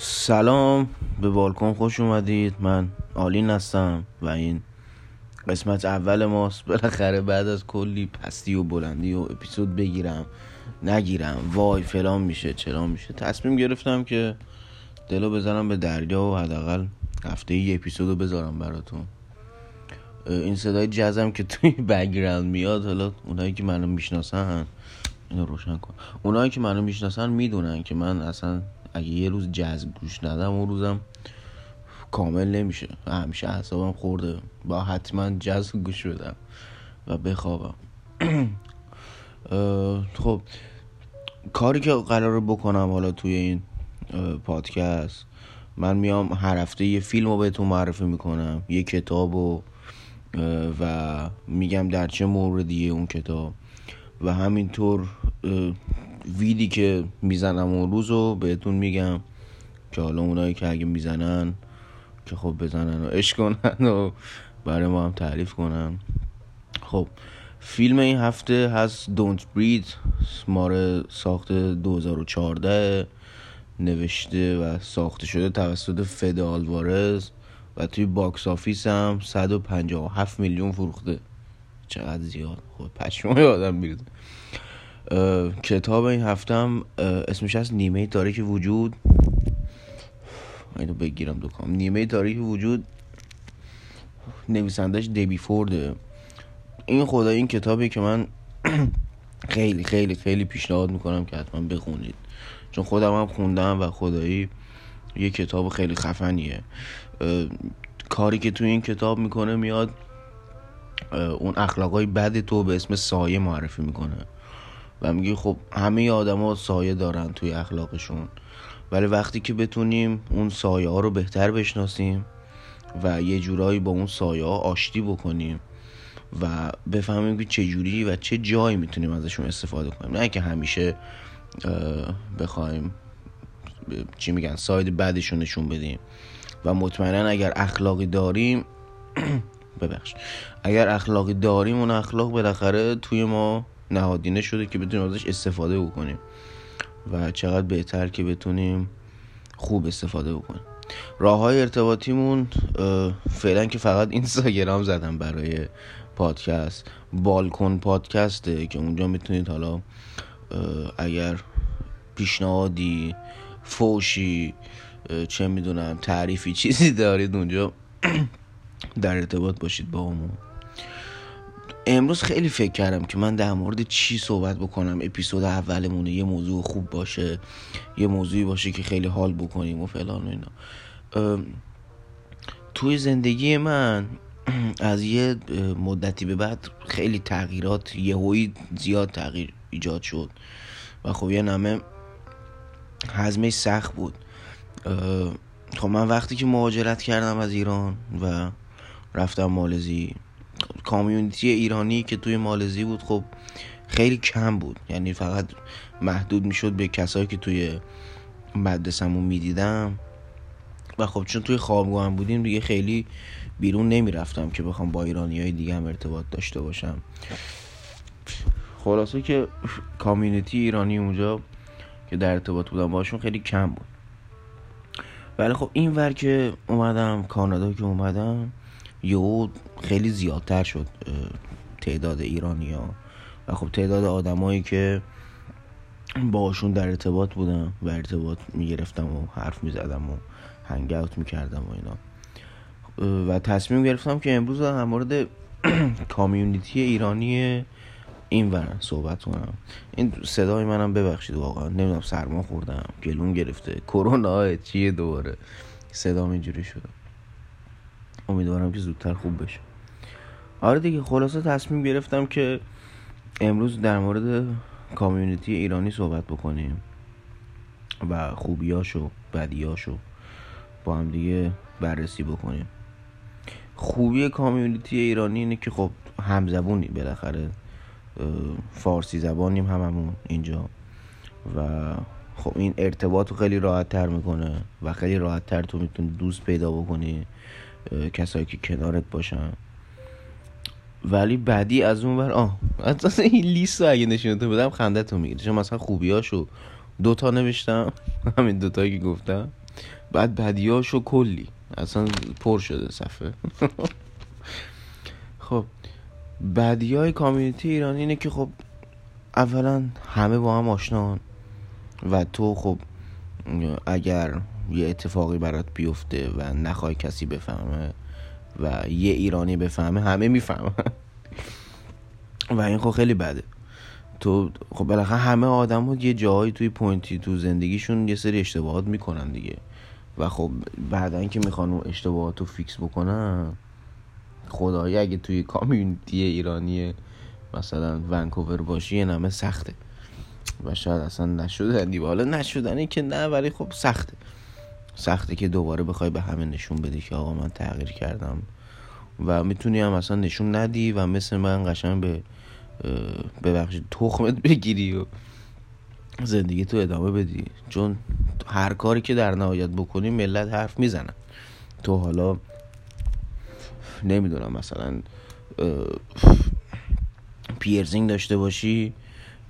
سلام به بالکن خوش اومدید. من آلین هستم و این قسمت اول ماست. بالاخره بعد از کلی پستی و بلندی و اپیزود بگیرم نگیرم. وای فلان میشه چرا میشه. تصمیم گرفتم که دلو بزنم به دریا و حداقل هفته یه اپیزودو بذارم براتون. این صدای جزم که توی بگراند میاد حالا اونایی که منو می‌شناسن اینو روشن کن. اونایی که منو می‌شناسن می‌دونن که من اصلا اگه یه روز جذب گوش ندم اون روزم کامل نمیشه. همیشه اعصابم خورده. با حتما جذب گوش بدم و بخوابم. خب کاری که قرار بکنم حالا توی این پادکست من میام هر هفته یه فیلم رو بهتون معرفی می‌کنم یه کتاب و و میگم در چه موردیه اون کتاب. و همینطور ویدی که می‌زنم اون روز رو بهتون میگم که حالا اونایی که اگه می‌زنن که خب بزنن و عشق کنن و برای ما هم تعریف کنن. خب فیلم این هفته هست Don't Breathe ماره ساخت 2014 نوشته و ساخته شده توسط فد آلوارز و توی box office هم 157 میلیون فروخته. چقدر زیاد؟ خب پشمای آدم میریزه کتاب این هفته هم اسمش هست نیمه تاریک وجود. اینو بگیرم دکام نیمه تاریک وجود. نویسندش دبی فورده این خدا این کتابی که من خیلی خیلی خیلی پیشنهاد می‌کنم که حتما بخونید. چون خودم هم خوندم و خدایی یه کتاب خیلی خفنیه. کاری که توی این کتاب می‌کنه میاد اون اخلاقای بد تو به اسم سایه معرفی می‌کنه. و میگه خب همه آدما سایه دارن توی اخلاقشون. ولی وقتی که بتونیم اون سایه ها رو بهتر بشناسیم و یه جورایی با اون سایه ها آشتی بکنیم و بفهمیم که چه جوری و چه جایی می‌تونیم ازشون استفاده کنیم. نه که همیشه بخوایم چی میگن ساید بعدشون نشون بدیم. و مطمئنا اگر اخلاقی داریم ببخش اگر اخلاقی داریم اون اخلاق بالاخره توی ما نهادینه شده که بتونیم ازش استفاده بکنیم و چقدر بهتر که بتونیم خوب استفاده بکنیم. راه های ارتباطیمون فعلا که فقط اینستاگرام زدم برای پادکست بالکن پادکسته که اونجا می‌تونید حالا اگر پیشنهادی فوشی چه می‌دونم تعریفی چیزی دارید اونجا در ارتباط باشید با همون امروز خیلی فکر کردم که من در مورد چی صحبت بکنم. اپیزود اولمونه یه موضوع خوب باشه یه موضوعی باشه که خیلی حال بکنیم و فلان و اینا. توی زندگی من از یه مدتی به بعد خیلی تغییرات یهویی زیاد تغییر ایجاد شد و خب یه نمه حزمه سخت بود. خب من وقتی که مهاجرت کردم از ایران و رفتم مالزی کامیونیتی ایرانی که توی مالزی بود خب خیلی کم بود. یعنی فقط محدود می‌شد به کسایی که توی مدرسمون می‌دیدم. و خب چون توی خوابگاه هم بودیم دیگه خیلی بیرون نمی‌رفتم که بخوام با ایرانی های دیگه هم ارتباط داشته باشم. خلاصه که کامیونیتی ایرانی اونجا که در ارتباط بودم باشون خیلی کم بود. ولی خب این ور که اومدم کانادا که اومدم یهو خیلی زیادتر شد تعداد ایرانی ها و خب تعداد آدمایی که باشون در ارتباط بودم و ارتباط می‌گرفتم و حرف می‌زدم و هنگ اوت می‌کردم و اینا. و تصمیم گرفتم که امروز در مورد کامیونیتی ایرانی این ور صحبت کنم. این صدای منم ببخشید واقعا نمی‌دونم سرما خوردم گلون گرفته کرونا چیه دوباره؟ صدام اینجوری شده امیدوارم که زودتر خوب بشه. آره دیگه خلاصه تصمیم گرفتم که امروز در مورد کامیونیتی ایرانی صحبت بکنیم و خوبیاشو بدیاشو با هم دیگه بررسی بکنیم. خوبی کامیونیتی ایرانی اینه که خب همزبونی بالاخره فارسی زبانیم هممون اینجا و خب این ارتباط خیلی راحت تر می‌کنه و خیلی راحت تر تو می‌تونی دوست پیدا بکنی. کسایی که کنارت باشن. ولی بعدی از اون بر آه اصلا این لیست رو اگه نشونتون بدم خنده تو می‌گیره. چون مثلا خوبیاشو دوتا نوشتم همین دوتایی که گفتم. بعد بدیاشو کلی. اصلا پر شده صفحه. خب بدی های کامیونیتی ایرانی اینه که خب اولا همه با هم آشنان. و تو خب اگر یه اتفاقی برات بیفته و نخوای کسی بفهمه و یه ایرانی بفهمه همه می‌فهمن. و این خب خیلی بده. تو خب بالاخره همه آدم ها یه جایی توی point ی تو زندگیشون یه سری اشتباهات می‌کنن دیگه. و خب بعدا که می‌خوان اون اشتباهات رو fix بکنن خدایی اگه توی community ایرانی مثلا ونکوور باشی یه نمه سخته. و شاید اصلا نشدنی. حالا نشدنی که نه ولی خب سخته. سخته که دوباره بخوای به همه نشون بدی که آقا من تغییر کردم. و می‌تونی هم اصلا نشون ندی و مثل من قشنگ به ببخشید تخمت بگیری و زندگی تو ادامه بدی. چون هر کاری که در نهایت بکنی ملت حرف می‌زنن تو حالا نمی‌دونم مثلا پیرزینگ داشته باشی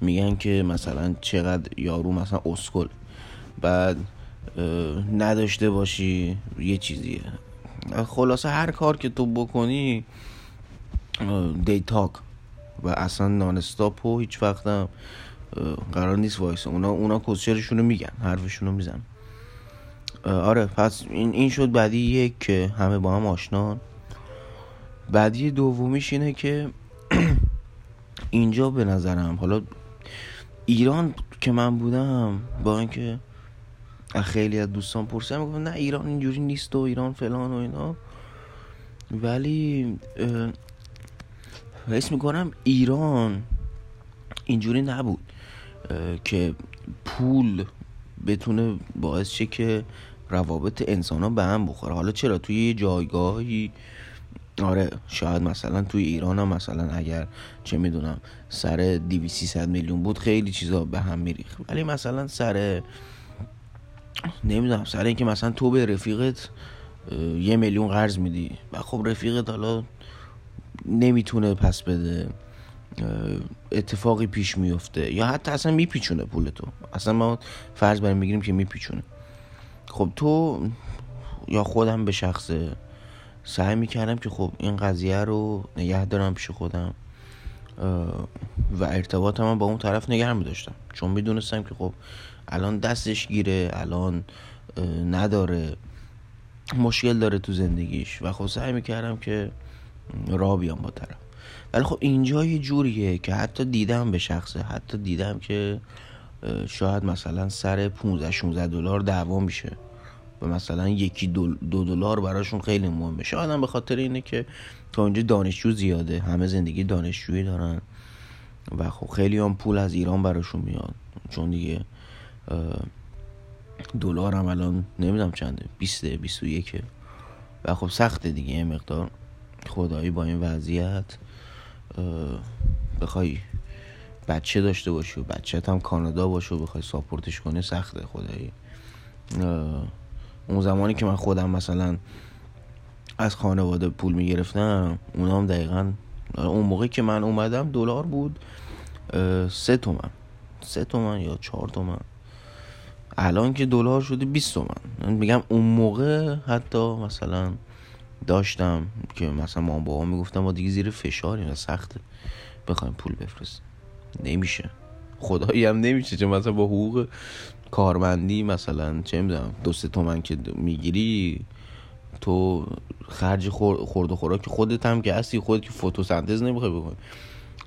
میگن که مثلا چقدر یارو مثلا اسکل. بعد نداشته باشی یه چیزیه. خلاصه هر کار که تو بکنی they talk. و اصلا non-stop و هیچ وقتم قرار نیست وایسه اونا اونا کسچرشونو میگن حرفشونو میزنن آره پس این, این شد بعدی یک که همه با هم آشنان. بعدی دومیش اینه که اینجا به نظرم حالا ایران که من بودم با اینکه خیلی از دوستان پرسیدم می‌گفتن نه ایران اینجوری نیست و ایران فلان و اینا. ولی حس می‌کنم ایران اینجوری نبود که پول بتونه باعث شه که روابط انسان ها به هم بخوره. حالا چرا؟ توی یه جایگاهی آره شاید مثلا توی ایران هم مثلا اگر چه می‌دونم سر دیوی سی میلیون بود خیلی چیزا به هم میریخ ولی مثلا سر نمی‌دونم سر اینکه مثلا تو به رفیقت یه میلیون قرض میدی. و خب رفیقت حالا نمی‌تونه پس بده اتفاقی پیش میفته یا حتی اصلا میپیچونه پول تو اصلا ما فرض بریم می‌گیریم که میپیچونه. خب تو یا خودم به شخصه سعی می‌کردم که خب این قضیه رو نگه دارم پیش خودم و ارتباطم با اون طرف نگه میداشتم. چون می‌دونستم که خب الان دستش گیره الان نداره. مشکل داره تو زندگیش. و خب سعی می‌کردم که را بیام با طرف ولی خب اینجا یه جوریه که حتی دیدم به شخصه. حتی دیدم که شاید مثلا سر 15 16 دلار دعوا میشه. و مثلا یکی دو, دلار براشون خیلی مهمه. شاید هم به خاطر اینه که تا اینجا دانشجو زیاده. همه زندگی دانشجویی دارن. و خب خیلی هم پول از ایران براشون میاد چون دیگه دلار هم الان نمی‌دونم چنده 20 21 و خب سخته دیگه یه مقدار خدایی با این وضعیت بخوای بچه داشته باشی و بچه هم کانادا باشه و بخوای ساپورتش کنی سخته خدایی. اون زمانی که من خودم مثلا از خانواده پول می‌گرفتم اونا هم دقیقا اون موقع که من اومدم دلار بود سه تومن سه تومن یا چهار تومن. الان که دلار شده 20 تومن. میگم اون موقع حتی مثلا داشتم که مثلا ما بابا می‌گفتم ما دیگه زیر فشاری و سخته. بخوایم پول بفرستیم. نمیشه. خدایی هم نمیشه. چون مثلا با حقوق کارمندی مثلا چه می‌دونم دو سه تومن که می‌گیری تو خرج خورد و خوراک خودت هم که هستی خودت که فتوسنتز نمی‌خوای بکنی.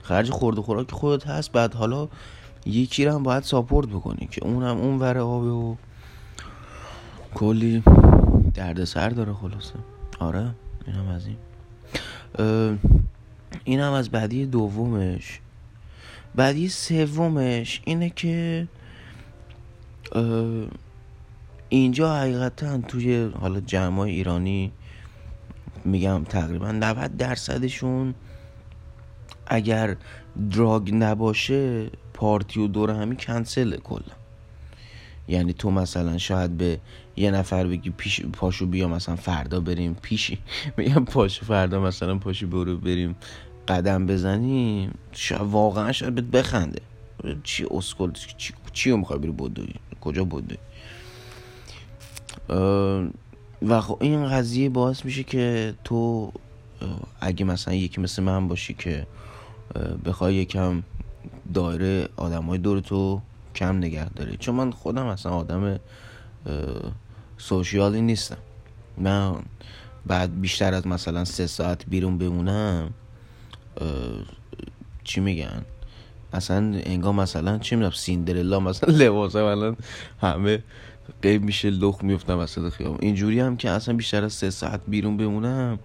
خرج خورد و خوراک خودت هست بعد حالا یکی هم باید ساپورت بکنی که اونم اون ور آبه و کلی درد سر داره خلاصه. آره این هم از این. این هم از بعدی دومش. بعدی سومش اینه که اینجا حقیقتا توی حالا جمع ایرانی میگم تقریبا 90 درصدشون اگر دراگ نباشه پارتی و دور همی کنسله کلا. یعنی تو مثلا شاید به یه نفر بگی پیش پاشو بیا مثلا فردا بریم پیشی میگم پاشو فردا مثلا پاشو برو بریم قدم بزنیم. شاید واقعا شاید بهت بخنده. چی اسکل چی, چی می‌خوای بری بودوی؟ کجا بودوی؟ و خب این قضیه باعث میشه که تو اگه مثلا یکی مثل من باشی که بخوای یکم دایره آدم های دور تو کم نگه داری. چون من خودم اصلا آدم سوشیالی نیستم. من بعد بیشتر از مثلا سه ساعت بیرون بمونم چی میگن؟ اصلا انگار مثلا چی می‌دونم سیندرلا مثلا لباسه الان همه قیب میشه لخ میفتم وسط خیام اینجوری هم که اصلا بیشتر از سه ساعت بیرون بمونم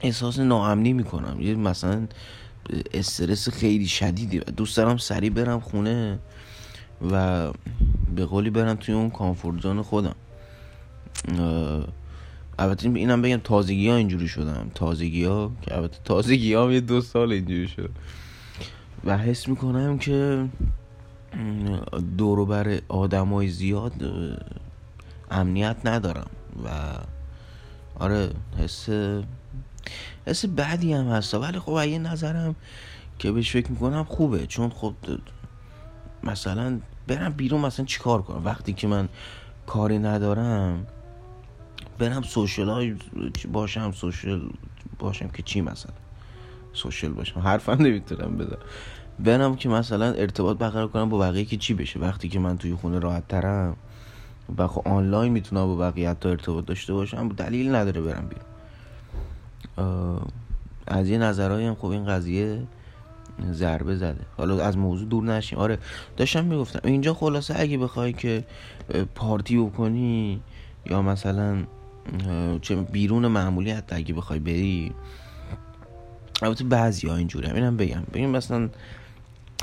احساس ناامنی می‌کنم. یه مثلا استرس خیلی شدیدی. دوست دارم سریع برم خونه و به قولی برم توی اون کامفورت زون خودم. البته اینم بگم تازگی ها اینجوری شدم. تازگی ها که البته تازگی ها یه دو سال اینجوری شد. و حس می‌کنم که بر آدم های زیاد امنیت ندارم. و آره حس حس بعدی هم هست ولی خب یه نظرم که بهش فکر می‌کنم خوبه. چون خب مثلا برم بیرون مثلا چیکار کنم؟ وقتی که من کاری ندارم برم social های باشم social باشم که چی مثلا؟ social باشم. حرفم نمی‌تونم بزنم. برم که مثلا ارتباط برقرار کنم با بقیه که چی بشه؟ وقتی که من توی خونه راحت ترم و خب آنلاین می‌تونم با بقیه حتی ارتباط داشته باشم دلیل نداره برم بیرون. از یه نظرهایی هم خب این قضیه ضربه زده حالا از موضوع دور نشیم آره داشتم می‌گفتم اینجا خلاصه اگه بخوای که پارتی بکنی یا مثلا چه بیرون معمولی حتی اگه بخوای بری البته بعضی ها اینجوری هم اینم بگم بگیم مثلا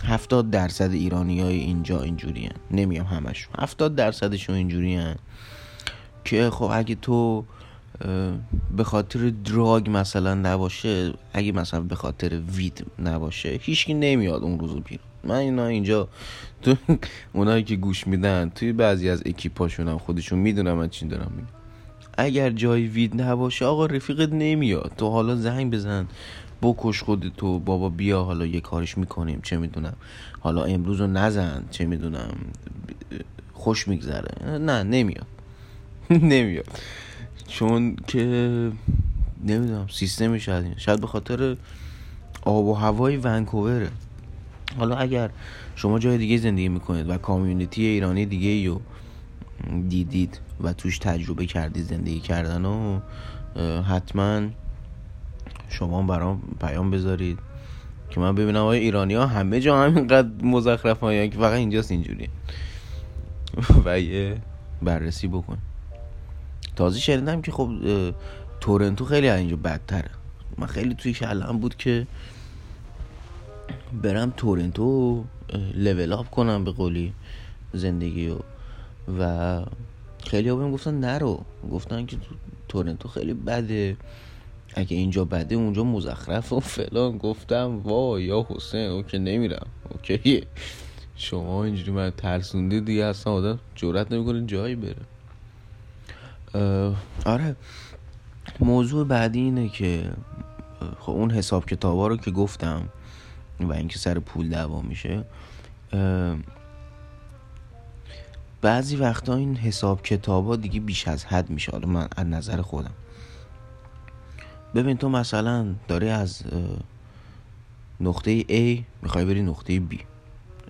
هفتاد درصد ایرانی های اینجا اینجوری هن. نمیم همشون هفتاد درصدشون اینجوری هن. که خب اگه تو به خاطر دراگ مثلا نباشه اگه مثلا به خاطر وید نباشه هیچکی نمیاد اون روزو بیرون. من اینا اینجا تو اونایی که گوش میدن توی بعضی از اکیپاشون هم خودشون می‌دونم من چی دارم میگم. اگر جای وید نباشه آقا رفیقت نمیاد. تو حالا زنگ بزن بکش خودتو بابا بیا حالا یه کارش می‌کنیم چه می‌دونم. حالا امروز رو نزن چه می‌دونم. خوش میگذره. نه نمیاد. نمیاد. چون که نمی‌دونم سیستمی شاید شاید به خاطر آب و هوای ونکووره. حالا اگر شما جای دیگه زندگی می‌کنید و کامیونیتی ایرانی دیگه رو دیدید و توش تجربه کردید زندگی کردن و حتما شما برام پیام بذارید که من ببینم آیا ایرانی ها همه جا همینقدر مزخرف ها که فقط اینجاست اینجوری و یه بررسی بکن. تازه شنیدم که خب تورنتو خیلی از اینجا بدتره. من خیلی توی کلم بود که برم تورنتو level up کنم به قولی زندگی و و خیلی ها بهم گفتن نرو. گفتن که تورنتو خیلی بده. اگه اینجا بده اونجا مزخرف و فلان. گفتم وا یا حسین okay نمیرم. okay. شما اینجوری من ترسونده دیگه اصلا آدم جورت نمی‌کنه جایی بره. آره. موضوع بعدی اینه که خب اون حساب کتابا رو که گفتم و اینکه سر پول دعوا میشه بعضی وقتا این حساب کتابا دیگه بیش از حد میشه. حالا من از نظر خودم. ببین تو مثلا داری از نقطه A می‌خوای بری نقطه B.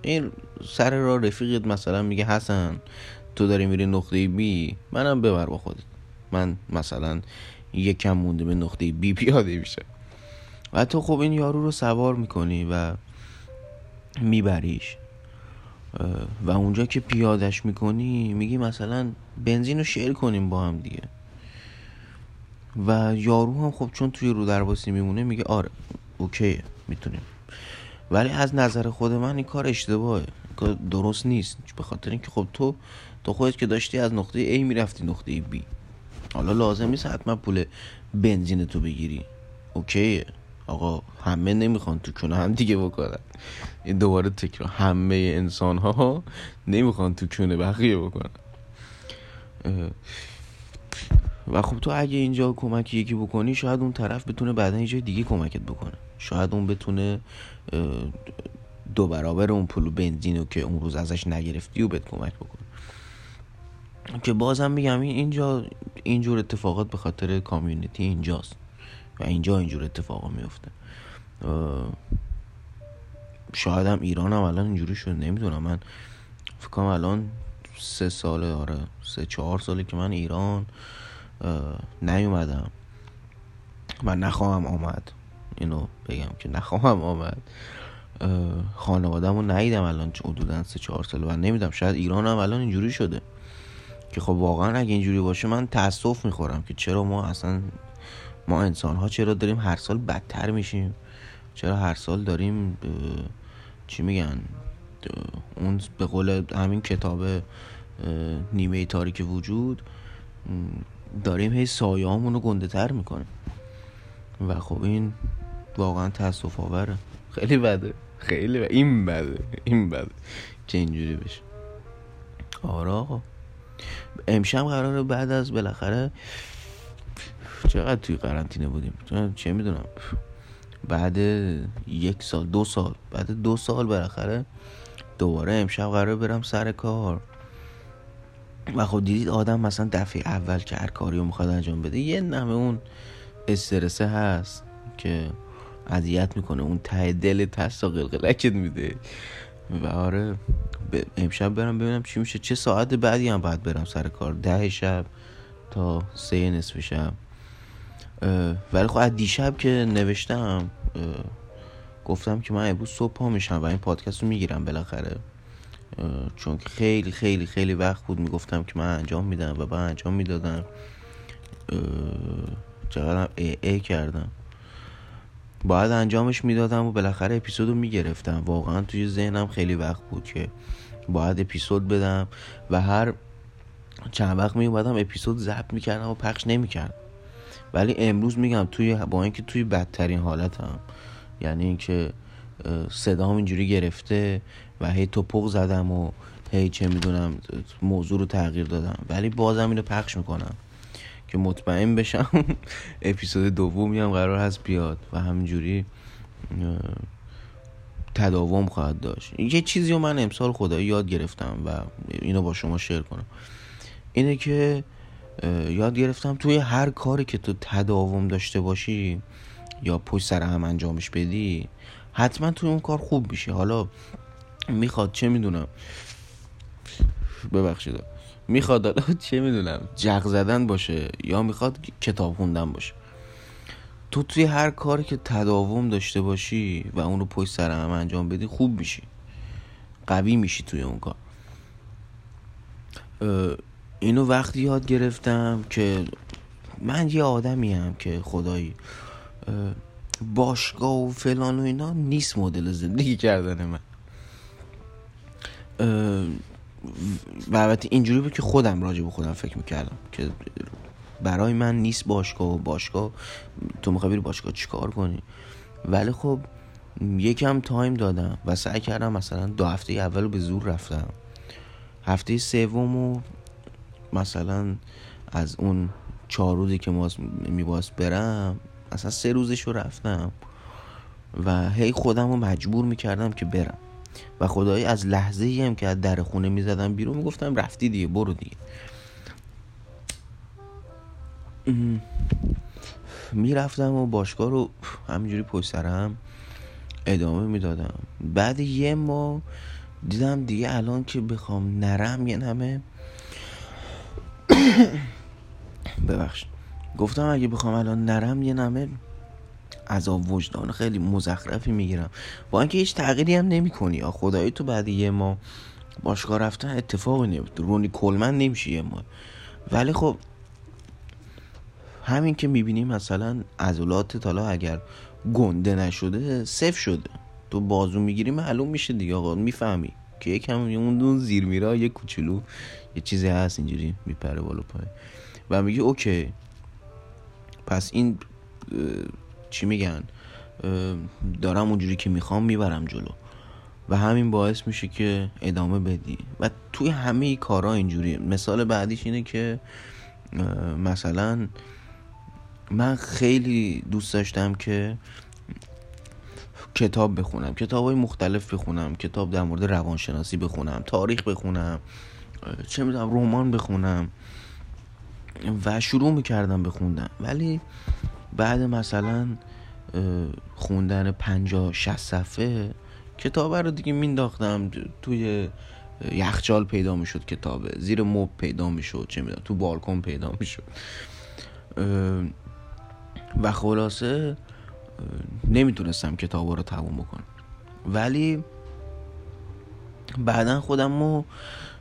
این سر را رفیقت مثلا میگه حسن تو داری میری نقطه B منم ببر با خودت. من مثلا یکم مونده به نقطه بی پیاده میشه و تو خب این یارو رو سوار می‌کنی و میبریش. و اونجا که پیادش می‌کنی میگی مثلا بنزین رو شیر کنیم با هم دیگه. و یارو هم خب چون توی رو درواسی میمونه میگه آره اوکیه می‌تونیم. ولی از نظر خود من این کار اشتباهه. درست نیست. به خاطر اینکه خب تو تو خودت که داشتی از نقطه A می‌رفتی نقطه B. حالا لازم نیست حتما پول بنزین تو بگیری. اوکیه. آقا همه نمی‌خوان تو کنه هم دیگه بکنن. این دوباره تکرار. همه انسان ها نمی‌خوان تو کنه بقیه بکنن. و خب تو اگه اینجا کمک یکی بکنی شاید اون طرف بتونه بعدا جای دیگه کمکت بکنه. شاید اون بتونه دو برابر اون پول بنزین رو که اون روز ازش نگرفتی و بهت کمک بکنه که بازم میگم این اینجا اینجور اتفاقات به خاطر کامیونیتی اینجاست. و اینجا اینجور اتفاقا میفته. شاید هم ایران هم الان اینجوری شده نمی‌دونم. من فکر کنم الان سه ساله آره سه چهار ساله که من ایران نیومدم. و نخواهم آمد. اینو بگم که نخواهم آمد. خانوادم رو ندیدم الان حدودا سه چهار ساله و نمیدم شاید ایران هم الان اینجوری شده که خب واقعا اگه اینجوری باشه من تاسف می‌خورم که چرا ما اصلا ما انسان ها چرا داریم هر سال بدتر میشیم؟ چرا هر سال داریم چی میگن؟ اون به قول همین کتاب نیمه تاریک وجود داریم هی سایه رو گنده تر می‌کنیم. و خب این واقعا تاسف آوره خیلی بده. خیلی بده. این بده این بده. که اینجوری بشه؟ آره آقا. امشب قراره بعد از بالاخره چقدر توی قرنطینه بودیم؟ چه می‌دونم؟ بعد یک سال دو سال. بعد دو سال بالاخره دوباره امشب قرار برم سر کار. و خب دیدید آدم مثلا دفعه اول که هر کاری رو می‌خواد انجام بده یه نمه اون استرسه هست که اذیت می‌کنه اون ته دل تست قلقلکت میده. و آره امشب برم ببینم چی میشه. چه ساعت بعدی هم باید برم سر کار؟ ده شب تا سه نصف شب. ولی خب از دیشب که نوشتم گفتم که من امروز صبح پا میشم و این پادکست رو می‌گیرم بالاخره. چون خیلی خیلی خیلی وقت بود می‌گفتم که من انجام میدم و من انجام می‌دادم. چقدرم ای ای کردم. باید انجامش می‌دادم و بالاخره اپیزود رو می‌گرفتم. واقعا توی ذهنم خیلی وقت بود که باید اپیزود بدم و هر چند وقت میومدم اپیزود ضبط می‌کردم و پخش نمی‌کردم. ولی امروز میگم توی با اینکه توی بدترین حالتم یعنی اینکه صدام اینجوری گرفته و هی توپق زدم و هی چه می‌دونم موضوع رو تغییر دادم. ولی بازم اینو پخش می‌کنم. که مطمئن بشم. اپیزود دومی هم قرار هست بیاد و همینجوری تداوم خواهد داشت. یه چیزی رو من امسال خدایی یاد گرفتم و اینو با شما شیر کنم. اینه که یاد گرفتم توی هر کاری که تو تداوم داشته باشی یا پشت سر هم انجامش بدی حتما توی اون کار خوب میشی. حالا می‌خواد چه می‌دونم ببخشید. می‌خواد حالا چه می‌دونم جغ زدن باشه یا می‌خواد کتاب خوندن باشه. تو توی هر کاری که تداوم داشته باشی و اون رو پشت سر هم انجام بدی خوب میشی. قوی میشی توی اون کار. اینو وقتی یاد گرفتم که من یه آدمی هم که خدایی باشگاه و فلان و اینا نیست مدل زندگی کردن من. و البته اینجوری بود که خودم راجع به خودم فکر می‌کردم که برای من نیست باشگاه و باشگاه تو می‌خوای بری باشگاه چیکار کنی؟ ولی خب یکم تایم دادم و سعی کردم مثلا دو هفته اول به زور رفتم. هفته سوم مثلا از اون چهار روزی که ما میباس برم اصلا سه روزش رو رفتم و هی خودم رو مجبور می‌کردم که برم. و خدایی از لحظه ای هم که از در خونه می‌زدم بیرون می‌گفتم رفتی دیگه برو دیگه. می‌رفتم و باشگاه رو همینجوری پشت سرم ادامه می‌دادم. بعد یه ماه دیدم دیگه الان که بخوام نرم یه نمه. ببخش گفتم اگه بخوام الان نرم یه نمه عذاب وجدان خیلی مزخرفی می‌گیرم. با اینکه هیچ تغییری هم نمی کنی یا خدایی تو بعد یه ما باشگاه رفتن اتفاقی نمیفته رونی کلمن نمیشه یه ما ولی خب همین که می‌بینی مثلا عضلات تالا اگر گنده نشده صف شده. تو بازو می‌گیری معلوم میشه دیگه. آقا می‌فهمی که یکم اون دون زیر میرا یه کوچولو یه چیزی هست اینجوری میپره بالا پای و میگه اوکی. پس این چی میگن؟ دارم اونجوری که می‌خوام می‌برم جلو. و همین باعث میشه که ادامه بدی. و توی همه کارا اینجوری. مثال بعدیش اینه که مثلا من خیلی دوست داشتم که کتاب بخونم. کتاب های مختلف بخونم. کتاب در مورد روانشناسی بخونم. تاریخ بخونم. چه می‌دونم رمان بخونم. و شروع می‌کردم بخوندم ولی بعد مثلا خوندن پنجاه شست صفحه کتاب رو دیگه مینداختم. توی یخچال پیدا می‌شد کتابه زیر مب پیدا می‌شد چه می‌دونم تو بالکن پیدا می‌شد. و خلاصه نمی‌تونستم کتاب رو تموم بکنم. ولی بعدا خودم رو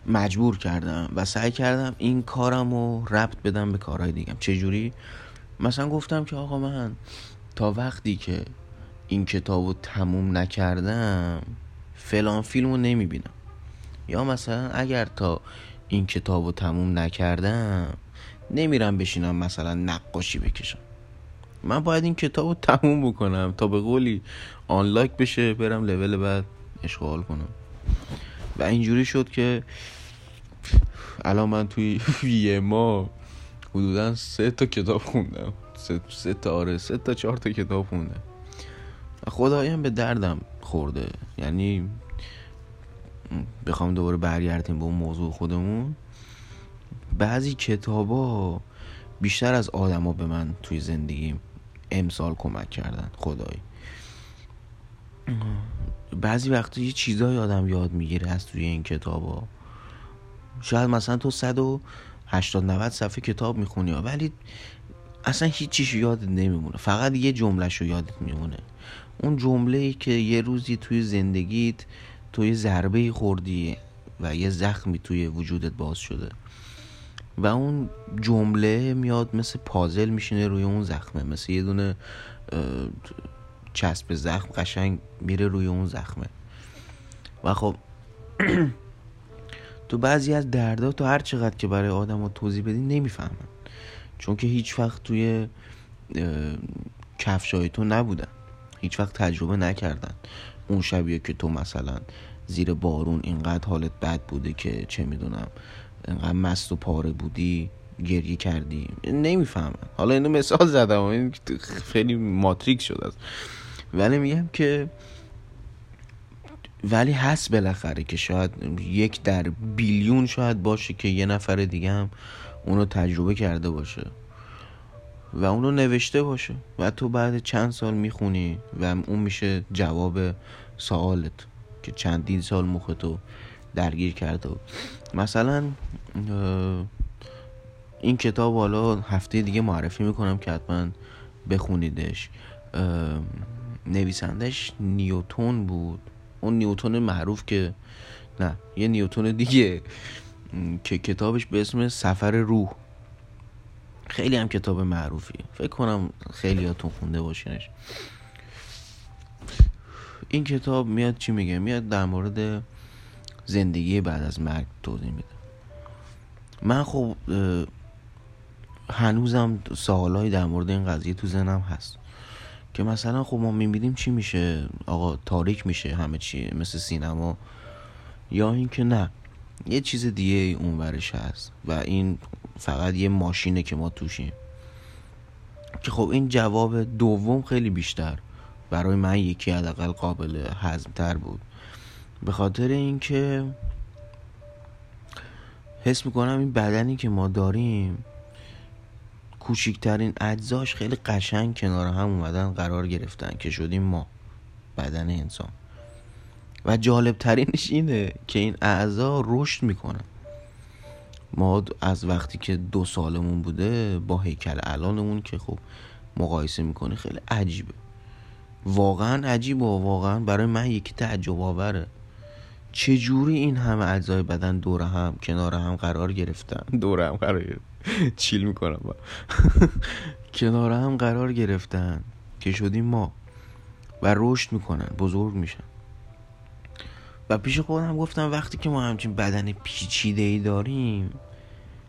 مجبور کردم و سعی کردم این کارم رو ربط بدم به کارهای دیگم. چجوری؟ مثلا گفتم که آقا من تا وقتی که این کتاب رو تموم نکردم فلان فیلم رو نمی‌بینم. یا مثلا اگر تا این کتاب رو تموم نکردم نمیرم بشینم مثلا نقاشی بکشم. من باید این کتاب رو تموم بکنم تا به قولی آنلاک بشه برم لول بعد اشغال کنم. و اینجوری شد که الان من توی یه ما حدودا سه تا کتاب خوندم. سه, سه تا آره سه تا چهار تا کتاب خوندم. خدایم به دردم خورده. یعنی بخوام دوباره برگردیم به اون موضوع خودمون. بعضی کتابا بیشتر از آدما به من توی زندگی امسال کمک کردن. خدایی بعضی وقتا یه چیزایی آدم یاد می‌گیره از توی این کتابا. شاید مثلا تو 180 90 صفحه کتاب می‌خونی ولی اصلا هیچیش یادت نمیمونه. فقط یه جملهش رو یادت میمونه. اون جمله ای که یه روزی توی زندگیت توی ضربه خوردی و یه زخمی توی وجودت باز شده و اون جمله میاد مثل پازل میشینه روی اون زخمه. مثل یه دونه چسب زخم قشنگ میره روی اون زخمه. و خب تو بعضی از دردا تو هر چقدر که برای آدم توضیح بدی نمی‌فهمن. چون که هیچ وقت توی کفشای تو نبودن. هیچ وقت تجربه نکردن. اون شبیه که تو مثلا زیر بارون اینقدر حالت بد بوده که چه می‌دونم اینقدر مست و پاره بودی گریه کردی. نمی‌فهمن. حالا اینو مثال زدم. این خیلی ماتریک شده است. ولی میگم که ولی هست بالاخره که شاید یک در بیلیون شاید باشه که یه نفر دیگه هم اونو تجربه کرده باشه و اونو نوشته باشه و تو بعد چند سال می‌خونی و اون میشه جواب سوالت که چندین سال مخ تو درگیر کرده مثلا این کتاب حالا هفته دیگه معرفی می‌کنم که حتما بخونیدش. نویسندش نیوتون بود. اون نیوتون معروف که نه یه نیوتون دیگه که کتابش به اسم سفر روح. خیلی هم کتاب معروفی. فکر کنم خیلی هاتون خونده باشینش. این کتاب میاد چی میگه؟ میاد در مورد زندگی بعد از مرگ توضیح میده. من خب هنوزم سوالایی در مورد این قضیه تو ذهنم هست. که مثلا خب ما می‌بینیم چی میشه؟ آقا تاریک میشه همه چی مثل سینما. یا اینکه نه یه چیز دیگه اون ورش هست و این فقط یه ماشینه که ما توشیم. که خب این جواب دوم خیلی بیشتر برای من یکی حداقل قابل تر بود. به خاطر اینکه حس می‌کنم این بدنی که ما داریم کوچکترین اجزاش خیلی قشنگ کنار هم اومدن قرار گرفتن که شدیم ما بدن انسان. و جالب ترینش اینه که این اعضا رشد می‌کنن. ما از وقتی که دو سالمون بوده با هیکل الانمون که خب مقایسه می‌کنه خیلی عجیبه. واقعا عجیبه واقعا برای من یکی تعجب آوره چجوری این همه اجزای بدن دور هم کنار هم قرار گرفتن؟ دور هم قرار گرفتن. چیل می‌کنم. کنار هم قرار گرفتن که شدیم ما و رشد می‌کنن بزرگ میشن. و پیش خودم گفتم وقتی که ما همچین بدن پیچیده ای داریم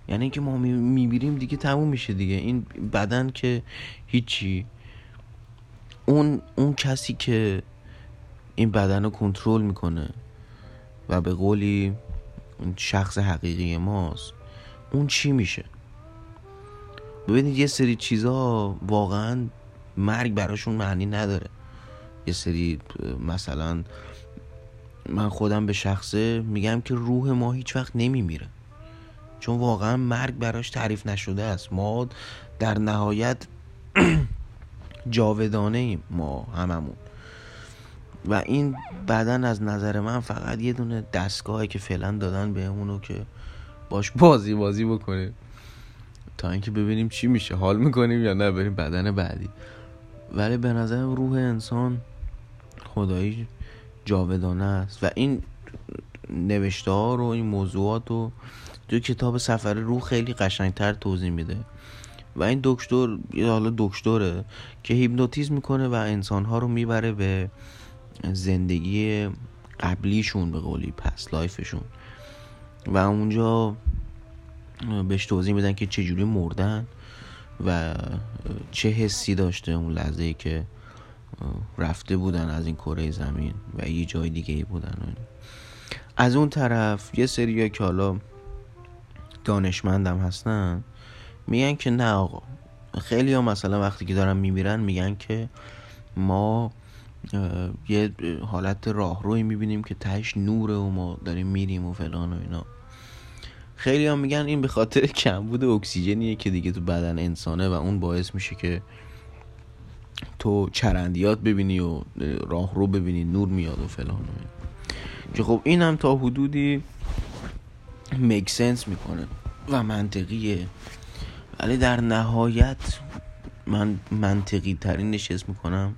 یعنی که ما میبیریم دیگه تموم میشه دیگه. این بدن که هیچی اون اون کسی که این بدن رو کنترل می‌کنه و به قولی شخص حقیقی ماست اون چی میشه؟ ببینید یه سری چیزا واقعا مرگ براشون معنی نداره. یه سری مثلا من خودم به شخصه میگم که روح ما هیچ وقت نمیمیره. چون واقعا مرگ براش تعریف نشده است. ما در نهایت جاودانه ایم ما هممون. و این بدن از نظر من فقط یه دونه دستگاهی که فعلا دادن بهمونو که باش بازی بازی بکنیم. تا اینکه ببینیم چی میشه. حال می‌کنیم یا نه بریم بدن بعدی. ولی به نظر روح انسان خدایی جاودانه است. و این نوشته ها رو این موضوعات رو تو کتاب سفر روح خیلی قشنگتر توضیح میده. و این دکتر حالا دکتره که هیپنوتیزم می‌کنه و انسانها رو می‌بره به زندگی قبلیشون به قولی پس لایفشون و اونجا بهش توضیح میدن که چجوری مردن و چه حسی داشته اون لحظه که رفته بودن از این کره زمین و یه جای دیگه ای بودن. از اون طرف یه سری که حالا دانشمندم هستن میگن که نه آقا خیلی ها مثلا وقتی که دارن میمیرن میگن که ما یه حالت راهروی می‌بینیم که تهش نوره و ما داریم میریم و فلان و اینا. خیلی هم میگن این به خاطر کمبود اکسیژنیه که دیگه تو بدن انسانه و اون باعث میشه که تو چرندیات ببینی و راه رو ببینی نور میاد و فلان که خب این هم تا حدودی میک سنس می‌کنه و منطقیه. ولی در نهایت من منطقی ترین نشست می‌کنم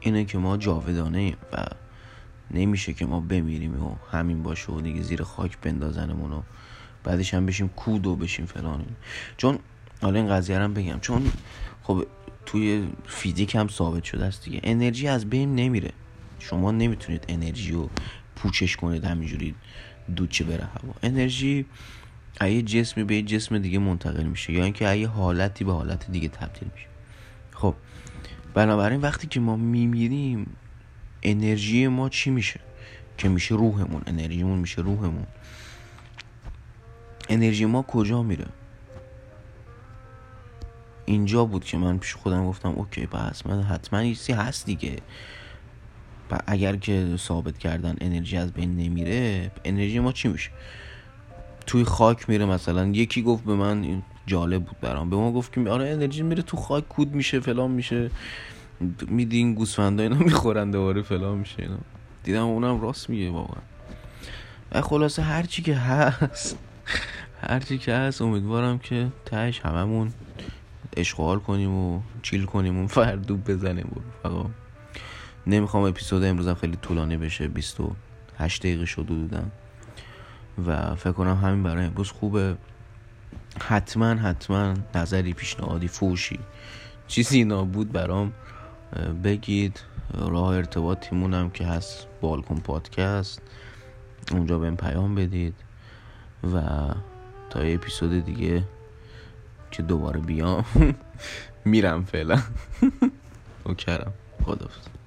اینه که ما جاودانه و نمیشه که ما بمیریم و همین باشه و دیگه زیر خاک بندازنمون و بعدش هم بشیم کود و بشیم فلان چون حالا این قضیه هم بگم. چون خب توی فیزیک هم ثابت شده است دیگه. انرژی از بین نمیره. شما نمی‌تونید انرژی رو پوچش کنید همینجوری دود شه بره هوا. انرژی یه جسمی به جسم دیگه منتقل میشه. یا اینکه یه حالتی به حالت دیگه تبدیل میشه. خب بنابراین وقتی که ما میمیریم انرژی ما چی میشه؟ که میشه روحمون. انرژیمون میشه روحمون. انرژی ما کجا میره؟ اینجا بود که من پیش خودم گفتم okay پس من حتما ایسی هست دیگه. و اگر که ثابت کردن انرژی از بین نمیره انرژی ما چی میشه؟ توی خاک میره مثلا. یکی گفت به من جالب بود برام. به ما گفت که آره انرژی میره تو خاک کود میشه فلان میشه. میدین گوسفندا اینا می‌خورن دوباره فلان میشه اینا. دیدم اونم راست میگه واقعا. و خلاصه هرچی که هست هرچی که هست امیدوارم که تهش هممون اشغال کنیم و چیل کنیم و فردوب بزنیم. فقط نمی‌خوام اپیزود امروزم خیلی طولانی بشه. 28 دقیقه شده بودم. و فکر کنم همین برای امروز خوبه. حتما حتما نظری پیشنهادی فوشی چیزی نابود برام. بگید. راه ارتباطیمونم که هست بالکن پادکست. اونجا بهم پیام بدید. و تا یه اپیزود دیگه که دوباره بیام. میرم فعلا. اوکرم. خدافز